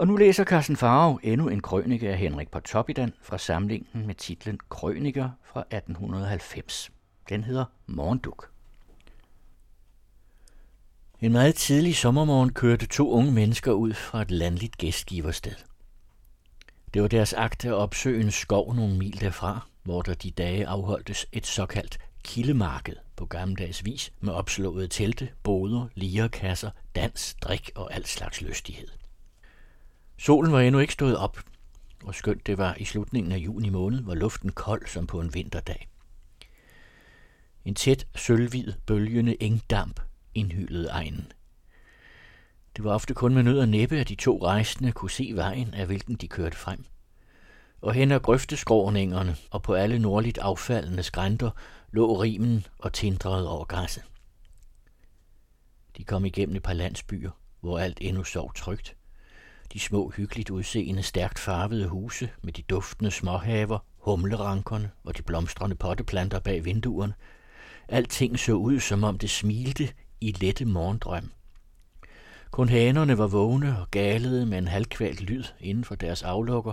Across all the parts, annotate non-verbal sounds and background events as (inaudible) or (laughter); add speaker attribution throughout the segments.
Speaker 1: Og nu læser Carsten Farve endnu en krønike af Henrik Potopidan fra samlingen med titlen Krøniker fra 1890. Den hedder Morgenduk. En meget tidlig sommermorgen kørte to unge mennesker ud fra et landligt gæstgiversted. Det var deres akt at opsøge en skov nogle mil derfra, hvor der de dage afholdtes et såkaldt kildemarked på gammeldags vis med opslåede telte, boder, lierkasser, dans, drik og al slags lystighed. Solen var endnu ikke stået op, og skønt det var i slutningen af juni måned, var luften kold som på en vinterdag. En tæt, sølvhvid, bølgende engdamp indhyldede egnen. Det var ofte kun med nød og næppe, at de to rejsende kunne se vejen, af hvilken de kørte frem. Og hen ad grøfteskråningerne og på alle nordligt affaldende skrænter lå rimen og tindrede over græsset. De kom igennem et par landsbyer, hvor alt endnu sov trygt. De små hyggeligt udseende, stærkt farvede huse med de duftende småhaver, humlerankerne og de blomstrende potteplanter bag vinduerne. Alting så ud, som om det smilte i lette morgendrøm. Kun hanerne var vågne og galede med en halvkvalt lyd inden for deres aflukker,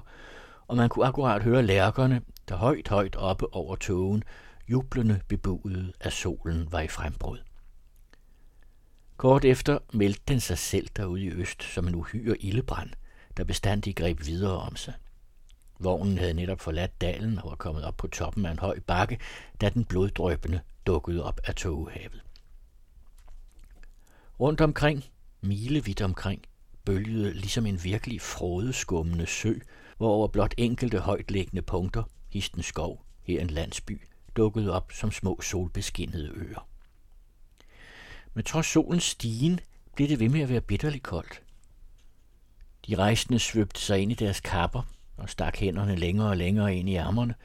Speaker 1: og man kunne akkurat høre lærkerne, der højt, højt oppe over togen, jublende bebudet, at solen var i frembrud. Kort efter meldte den sig selv derude i øst som en uhyre ildebrand, der bestandig greb videre om sig. Vognen havde netop forladt dalen og var kommet op på toppen af en høj bakke, da den bloddrøbende dukkede op af toghavet. Rundt omkring, milevidt omkring, bølgede ligesom en virkelig frodeskummende sø, hvor over blot enkelte højtliggende punkter, histen skov, her en landsby, dukkede op som små solbeskinnede øer. Men trods solens stigen blev det ved med at være bitterligt koldt. De rejsende svøbte sig ind i deres kapper og stak hænderne længere og længere ind i ærmerne.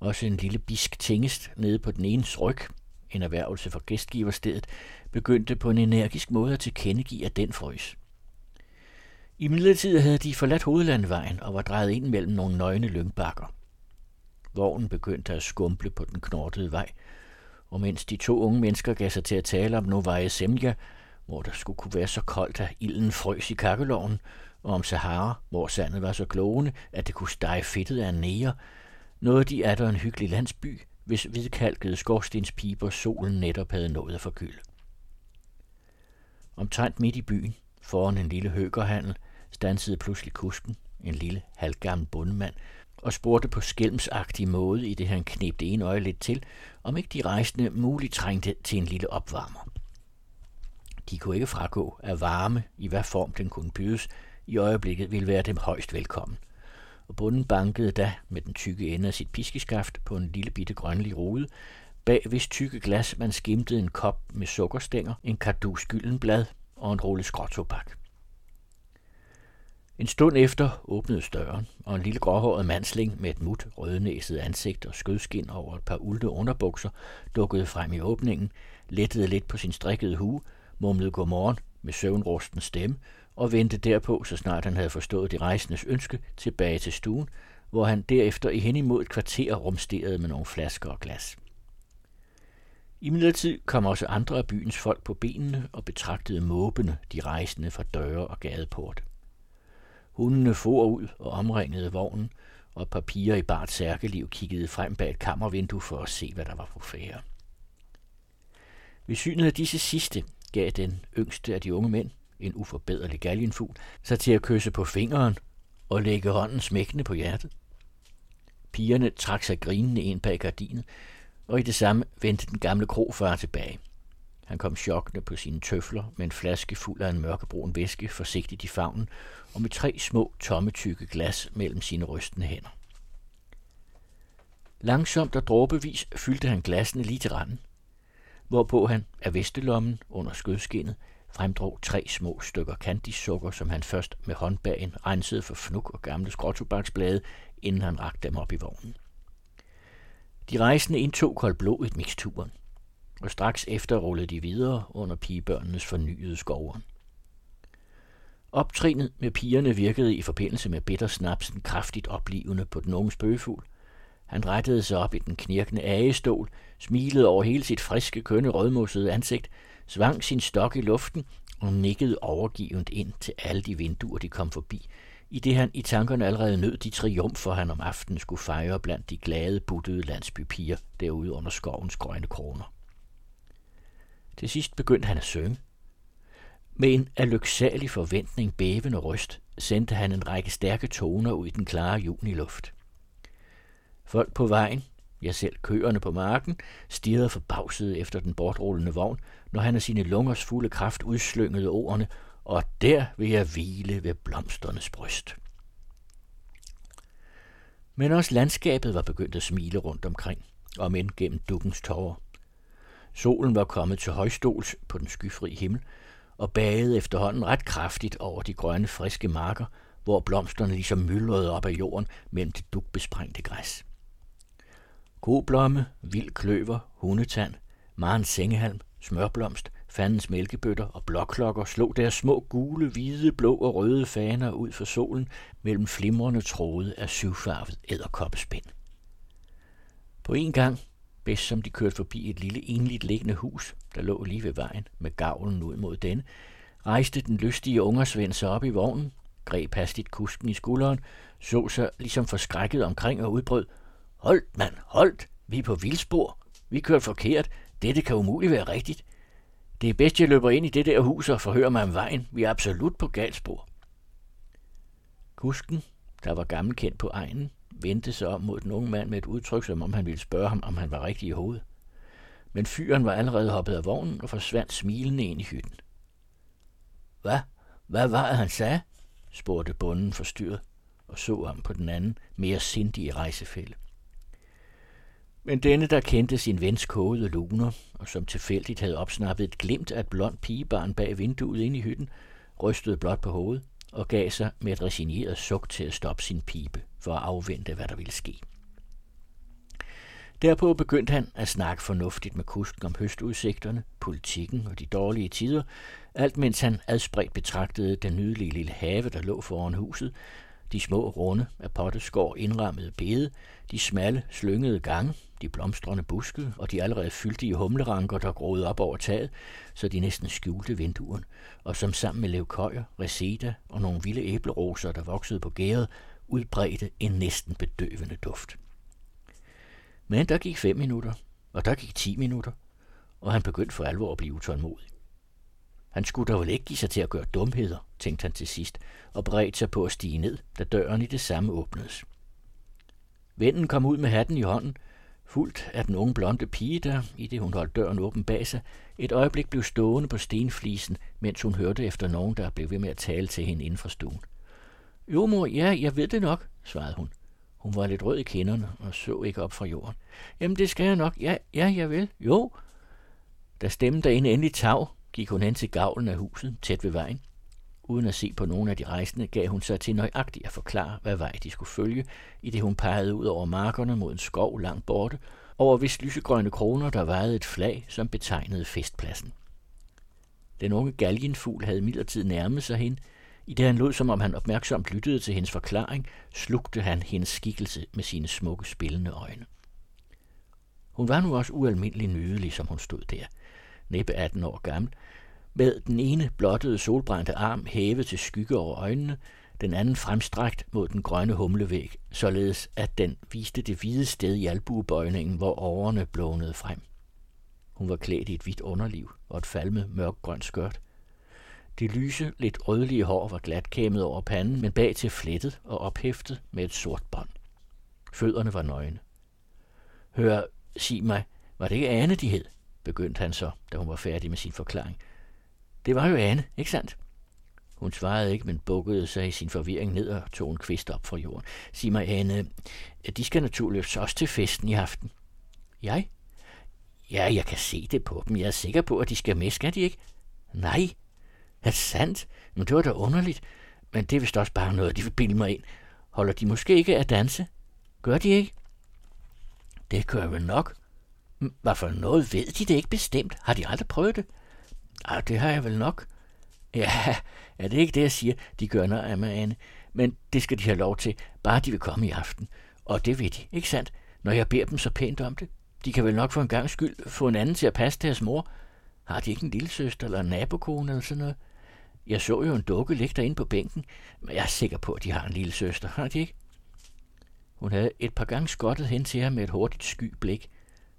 Speaker 1: Også en lille bisk tingest nede på den ene ryg, en erhvervelse for gæstgiverstedet, begyndte på en energisk måde at tilkendegive, at den frøs. I midlertid havde de forladt hovedlandvejen og var drejet ind mellem nogle nøgne lyngbakker. Vognen begyndte at skumple på den knortede vej, og mens de to unge mennesker gav sig til at tale om Novaya Semja, hvor der skulle kunne være så koldt, at ilden frøs i kakkeloven, og om Sahara, hvor sandet var så glående, at det kunne stege fedtet af næger, nåede de er der en hyggelig landsby, hvis hvidkalkede skorstenspiber solen netop havde nået at forkylde. Omtrent midt i byen, foran en lille høgerhandel, stansede pludselig kusken, en lille halvgammel bundemand, og spurgte på skælmsagtig måde, i det han knep det ene øje lidt til, om ikke de rejsende muligt trængte til en lille opvarmer. De kunne ikke fragå, at varme, i hvad form den kunne bydes, i øjeblikket ville være dem højst velkommen. Og bunden bankede da med den tykke ende af sit piskeskaft på en lille bitte grønlig rude, bag hvis tykke glas man skimtede en kop med sukkerstænger, en kardus gyldenblad og en rulle skråtobak. En stund efter åbnede døren, og en lille gråhåret mandsling med et mut rødnæset ansigt og skødskin over et par ulte underbukser dukkede frem i åbningen, lettede lidt på sin strikkede hue, mumlede godmorgen med søvnrusten stemme og vendte derpå, så snart han havde forstået de rejsendes ønske, tilbage til stuen, hvor han derefter i hen imod et kvarter rumsterede med nogle flasker og glas. I midlertid kom også andre af byens folk på benene og betragtede måbende de rejsende fra døre og gadeport. Hundene for ud og omringede vognen, og papirer i bart særkeliv kiggede frem bag et kammervindue for at se, hvad der var på færre. Ved synet af disse sidste gav den yngste af de unge mænd, en uforbederlig galgenfugl, sig til at kysse på fingeren og lægge hånden smækkende på hjertet. Pigerne trak sig grinende ind bag gardinet, og i det samme vendte den gamle krofar tilbage. Han kom chokkende på sine tøfler med en flaske fuld af en mørkebrun væske forsigtigt i favnen og med tre små tomme tykke glas mellem sine rystende hænder. Langsomt og dråbevis fyldte han glassene lige til randen, hvorpå han af vestelommen under skødskinnet fremdrog tre små stykker kandissukker, som han først med håndbagen rensede for fnuk og gamle skråtobaksblade, inden han rakte dem op i vognen. De rejsende indtog koldblodigt miksturen, og straks efter rullede de videre under pigebørnenes fornyede skoveren. Optrinet med pigerne virkede i forbindelse med bittersnapsen kraftigt oplivende på den unge spøgefugl. Han rettede sig op i den knirkende agestol, smilede over hele sit friske, kønne, rødmossede ansigt, svang sin stok i luften og nikkede overgivent ind til alle de vinduer, de kom forbi, i det han i tankerne allerede nød de triumfer, han om aftenen skulle fejre blandt de glade, buttede landsbypiger derude under skovens grønne kroner. Til sidst begyndte han at synge. Med en af lyksalig forventning bævende røst sendte han en række stærke toner ud i den klare juniluft. Folk på vejen, jeg selv køerne på marken, stirrede forbavset efter den bortrullende vogn, når han af sine lungers fulde kraft udslyngede ordene, og der vil jeg hvile ved blomsternes bryst. Men også landskabet var begyndt at smile rundt omkring, om end gennem dukkens tårer. Solen var kommet til højstols på den skyfri himmel, og bagede efterhånden ret kraftigt over de grønne, friske marker, hvor blomsterne ligesom myldrede op af jorden mellem det dukbesprængte græs. Koblomme, vild kløver, hundetand, maren sengehalm, smørblomst, fandens mælkebøtter og blokklokker slog deres små gule, hvide, blå og røde faner ud for solen mellem flimrende tråde af syvfarvet æderkoppespind. På en gang, bedst som de kørte forbi et lille enligt liggende hus, der lå lige ved vejen med gavlen ud mod denne, rejste den lystige ungersvend sig op i vognen, greb hastigt kusken i skulderen, så sig ligesom forskrækket omkring og udbrød. Holdt, mand, holdt! Vi er på vildspor. Vi kører forkert. Dette kan umuligt være rigtigt. Det er bedst, jeg løber ind i det der hus og forhører mig om vejen. Vi er absolut på galspor. Kusken, der var gammelkendt på egen, vendte sig om mod den unge mand med et udtryk, som om han ville spørge ham, om han var rigtig i hovedet. Men fyren var allerede hoppet af vognen og forsvandt smilende ind i hytten. Hvad? Hvad var det, han sagde? spurgte bunden forstyrret og så ham på den anden, mere sindige rejsefælde. Men denne, der kendte sin vens kogede luner, og som tilfældigt havde opsnappet et glimt af et blond pigebarn bag vinduet ind i hytten, rystede blot på hovedet og gav sig med et resigneret suk til at stoppe sin pibe for at afvente, hvad der ville ske. Derpå begyndte han at snakke fornuftigt med kusken om høstudsigterne, politikken og de dårlige tider, alt mens han adspredt betragtede den nydelige lille have, der lå foran huset, de små runde af potteskår indrammede bede, de smalle, slyngede gange, de blomstrende buske og de allerede fyldige humleranker, der groede op over taget, så de næsten skjulte vinduerne, og som sammen med levkøjer, reseda og nogle vilde æbleroser, der voksede på gæret, udbredte en næsten bedøvende duft. Men der gik fem minutter, og der gik ti minutter, og han begyndte for alvor at blive utålmodig. Han skulle da vel ikke give sig til at gøre dumheder, tænkte han til sidst, og bredte sig på at stige ned, da døren i det samme åbnedes. Vennen kom ud med hatten i hånden, fuldt af den unge blonde pige, der, i det hun holdt døren åben bag sig, et øjeblik blev stående på stenflisen, mens hun hørte efter nogen, der blev ved med at tale til hende inden for stuen. Jo, mor, ja, jeg ved det nok, svarede hun. Hun var lidt rød i kinderne og så ikke op fra jorden. Jamen, det skal jeg nok. Ja, ja, jeg vil. Jo. Da stemmen derinde endelig tag, gik hun hen til gavlen af huset, tæt ved vejen. Uden at se på nogen af de rejsende, gav hun sig til nøjagtigt at forklare, hvad vej de skulle følge, i det hun pegede ud over markerne mod en skov langt borte, over hvis lysegrønne kroner der vejede et flag, som betegnede festpladsen. Den unge galgenfugl havde midlertid nærmet sig hende. I det han lod, som om han opmærksomt lyttede til hendes forklaring, slugte han hendes skikkelse med sine smukke spillende øjne. Hun var nu også ualmindelig nydelig, som hun stod der – næppe 18 år gammel, med den ene blottede solbrændte arm hævet til skygge over øjnene, den anden fremstrakt mod den grønne humlevæg, således at den viste det hvide sted i albuebøjningen, hvor årene blånede frem. Hun var klædt i et hvidt underliv og et falme mørkgrønt skørt. Det lyse, lidt rødlige hår var glatkæmmet over panden, men bag til flettet og ophæftet med et sort bånd. Fødderne var nøgne. Hør, sig mig, var det ikke Ane, de hed? begyndte han så, da hun var færdig med sin forklaring. Det var jo Anne, ikke sandt? Hun svarede ikke, men bukkede sig i sin forvirring ned og tog en kvist op fra jorden. Sig mig, Anne, de skal naturligvis også til festen i aften. Jeg? Ja, jeg kan se det på dem. Jeg er sikker på, at de skal med, skal de ikke? Nej. Er det sandt? Men det var da underligt. Men det er vist også bare noget, de vil bilde mig ind. Holder de måske ikke at danse? Gør de ikke? Det gør vel nok. Hvad for noget ved de det ikke bestemt? Har de aldrig prøvet det? Ah, det har jeg vel nok. Ja, er det ikke det, jeg siger? De gør noget af mig, Anne. Men det skal de have lov til, bare de vil komme i aften. Og det vil de, ikke sandt? Når jeg beder dem så pænt om det. De kan vel nok for en gang skyld få en anden til at passe deres mor. Har de ikke en lille søster eller en nabokone eller sådan noget? Jeg så jo en dukke ligge derinde på bænken, men jeg er sikker på, at de har en lille søster. Har de ikke? Hun havde et par gange skottet hen til ham med et hurtigt sky blik.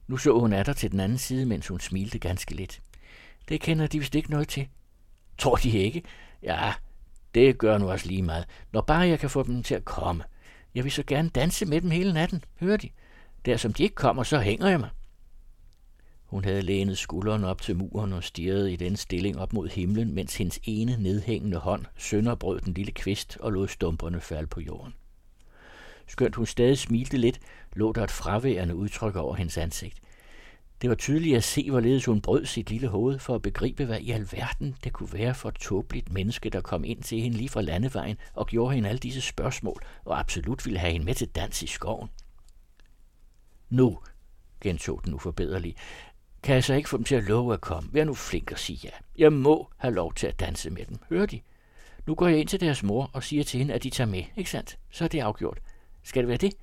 Speaker 1: Nu så hun af til den anden side, mens hun smilte ganske lidt. Det kender de vist ikke noget til. Tror de ikke? Ja, det gør nu også lige meget. Når bare jeg kan få dem til at komme. Jeg vil så gerne danse med dem hele natten, hører de. Der som de ikke kommer, så hænger jeg mig. Hun havde lænet skulderen op til muren og stirrede i den stilling op mod himlen, mens hendes ene nedhængende hånd sønderbrød den lille kvist og lod stumperne falde på jorden. Skønt hun stadig smilte lidt, lå der et fraværende udtryk over hendes ansigt. Det var tydeligt at se, hvorledes hun brød sit lille hoved for at begribe, hvad i alverden det kunne være for et tåbeligt menneske, der kom ind til hende lige fra landevejen og gjorde hende alle disse spørgsmål og absolut ville have hende med til dans i skoven. Nu, gentog den uforbederlige, kan jeg så ikke få dem til at love at komme. Vær nu flink og sige ja. Jeg må have lov til at danse med dem. Hører de? Nu går jeg ind til deres mor og siger til hende, at de tager med. Ikke sandt? Så er det afgjort. Skal det være det?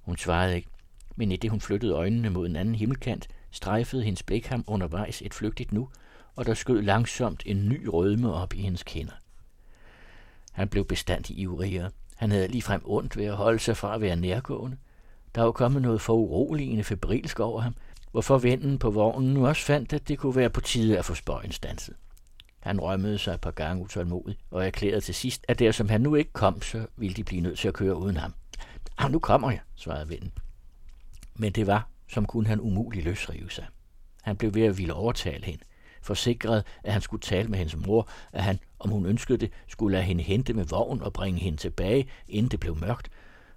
Speaker 1: Hun svarede ikke, men i det hun flyttede øjnene mod en anden himmelkant, strejfede hendes blik ham undervejs et flygtigt nu, og der skød langsomt en ny rødme op i hendes kinder. Han blev bestandig ivrigere. Han havde ligefrem ondt ved at holde sig fra at være nærgående. Der var kommet noget for uroligende febrilsk over ham, hvorfor vennen på vognen nu også fandt, at det kunne være på tide at få spøjen stanset. Han rømmede sig et par gange utålmodigt og erklærede til sidst, at der som han nu ikke kom, så ville de blive nødt til at køre uden ham. Ah, nu kommer jeg, svarede vennen. Men det var, som kunne han umuligt løsrive sig. Han blev ved at ville overtale hende, forsikret, at han skulle tale med hendes mor, at han, om hun ønskede det, skulle lade hende hente med vogn og bringe hende tilbage, inden det blev mørkt,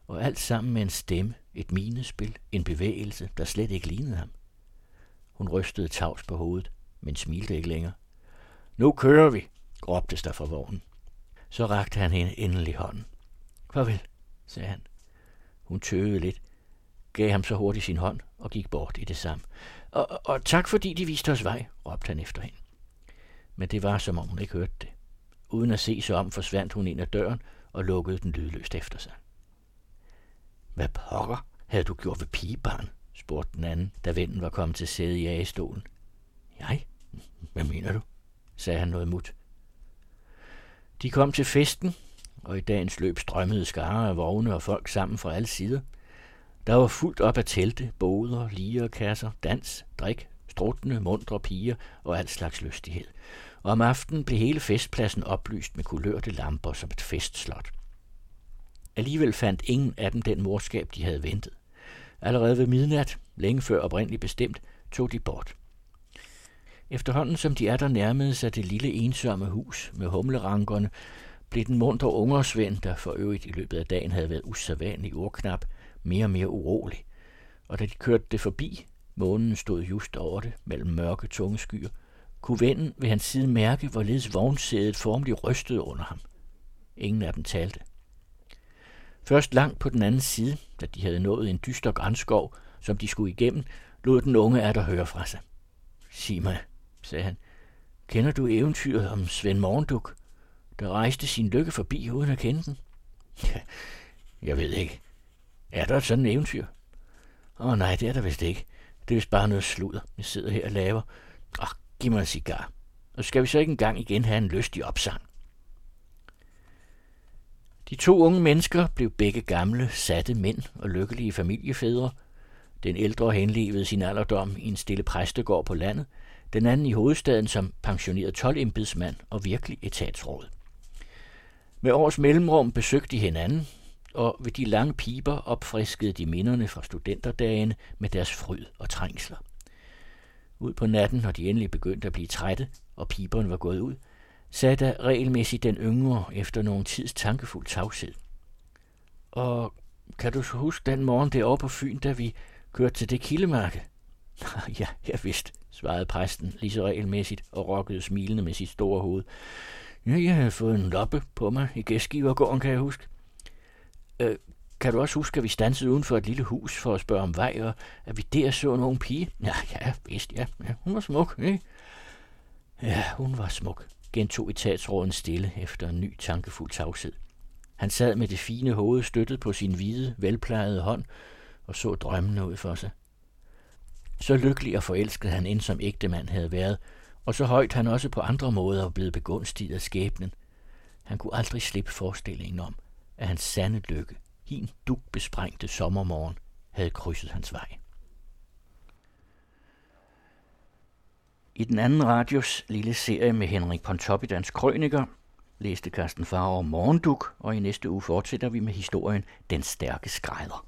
Speaker 1: og alt sammen med en stemme, et minespil, en bevægelse, der slet ikke lignede ham. Hun rystede tavs på hovedet, men smilte ikke længere. Nu kører vi, råbtes der fra vognen. Så rakte han hende endelig hånden. Farvel, sagde han. Hun tøvede lidt, gav ham så hurtigt sin hånd og gik bort i det samme. Og, og tak fordi de viste os vej, råbte han efter hende. Men det var, som om hun ikke hørte det. Uden at se sig om, forsvandt hun ind ad døren og lukkede den lydløst efter sig. Hvad pokker havde du gjort ved pigebarn? Spurgte den anden, da vennen var kommet til sæde i A-stolen. Jeg? Hvad mener du? sagde han noget mut. De kom til festen, og i dagens løb strømmede skare af vogne og folk sammen fra alle sider. Der var fuldt op af telte, boder, ligerkasser, dans, drik, struttende, mundre piger og al slags lystighed. Og om aftenen blev hele festpladsen oplyst med kulørte lamper som et festslot. Alligevel fandt ingen af dem den morskab, de havde ventet. Allerede ved midnat, længe før oprindeligt bestemt, tog de bort. Efterhånden som de er der nærmede sig det lille ensomme hus med humlerankerne, blev den munter ungersvend, der for øvrigt i løbet af dagen havde været usædvanlig urknap, mere og mere urolig. Og da de kørte det forbi, månen stod just over det, mellem mørke, tunge skyer, kunne vennen ved hans side mærke, hvorledes vognsædet formelig rystede under ham. Ingen af dem talte. Først langt på den anden side, da de havde nået en dyster grænskov, som de skulle igennem, lod den unge at høre fra sig. Sig mig, sagde han, kender du eventyret om Svend Morgenduk, der rejste sin lykke forbi uden at kende den? (laughs) Ja, jeg ved ikke. Er der et sådan eventyr? Åh oh, nej, det er der vist ikke. Det er vist bare noget sludder, jeg sidder her og laver. Åh, giv mig en cigar. Og skal vi så ikke engang igen have en lystig opsang? De to unge mennesker blev begge gamle, satte mænd og lykkelige familiefædre. Den ældre henlevede sin alderdom i en stille præstegård på landet, den anden i hovedstaden som pensioneret tolvembedsmand og virkelig etatsråd. Med års mellemrum besøgte de hinanden, og ved de lange piber opfriskede de minderne fra studenterdagen med deres fryd og trængsler. Ud på natten, når de endelig begyndte at blive trætte, og piberne var gået ud, sagde der regelmæssigt den yngre efter nogen tids tankefuld tavshed. Og kan du så huske den morgen deroppe på Fyn, da vi kørte til det kildemarked? (laughs) ja, jeg vidste, svarede præsten lige så regelmæssigt og rokkede smilende med sit store hoved. Ja, jeg havde fået en loppe på mig i gæstgivergården, kan jeg huske. Øh, kan du også huske, at vi stansede uden for et lille hus for at spørge om vej, og at vi der så nogen pige? Ja, ja, vidst, ja. ja hun var smuk, ikke? Ja, hun var smuk, gentog etatsråden stille efter en ny tankefuld tavshed. Han sad med det fine hoved støttet på sin hvide, velplejede hånd og så drømmende ud for sig. Så lykkelig og forelsket han end som ægtemand havde været, og så højt han også på andre måder var blevet begunstiget af skæbnen. Han kunne aldrig slippe forestillingen om, at hans sande lykke, hin duk besprængte sommermorgen, havde krydset hans vej. I den anden radios lille serie med Henrik Pontoppidans krøniker læste Carsten Farver Morgenduk, og i næste uge fortsætter vi med historien Den stærke skrædder.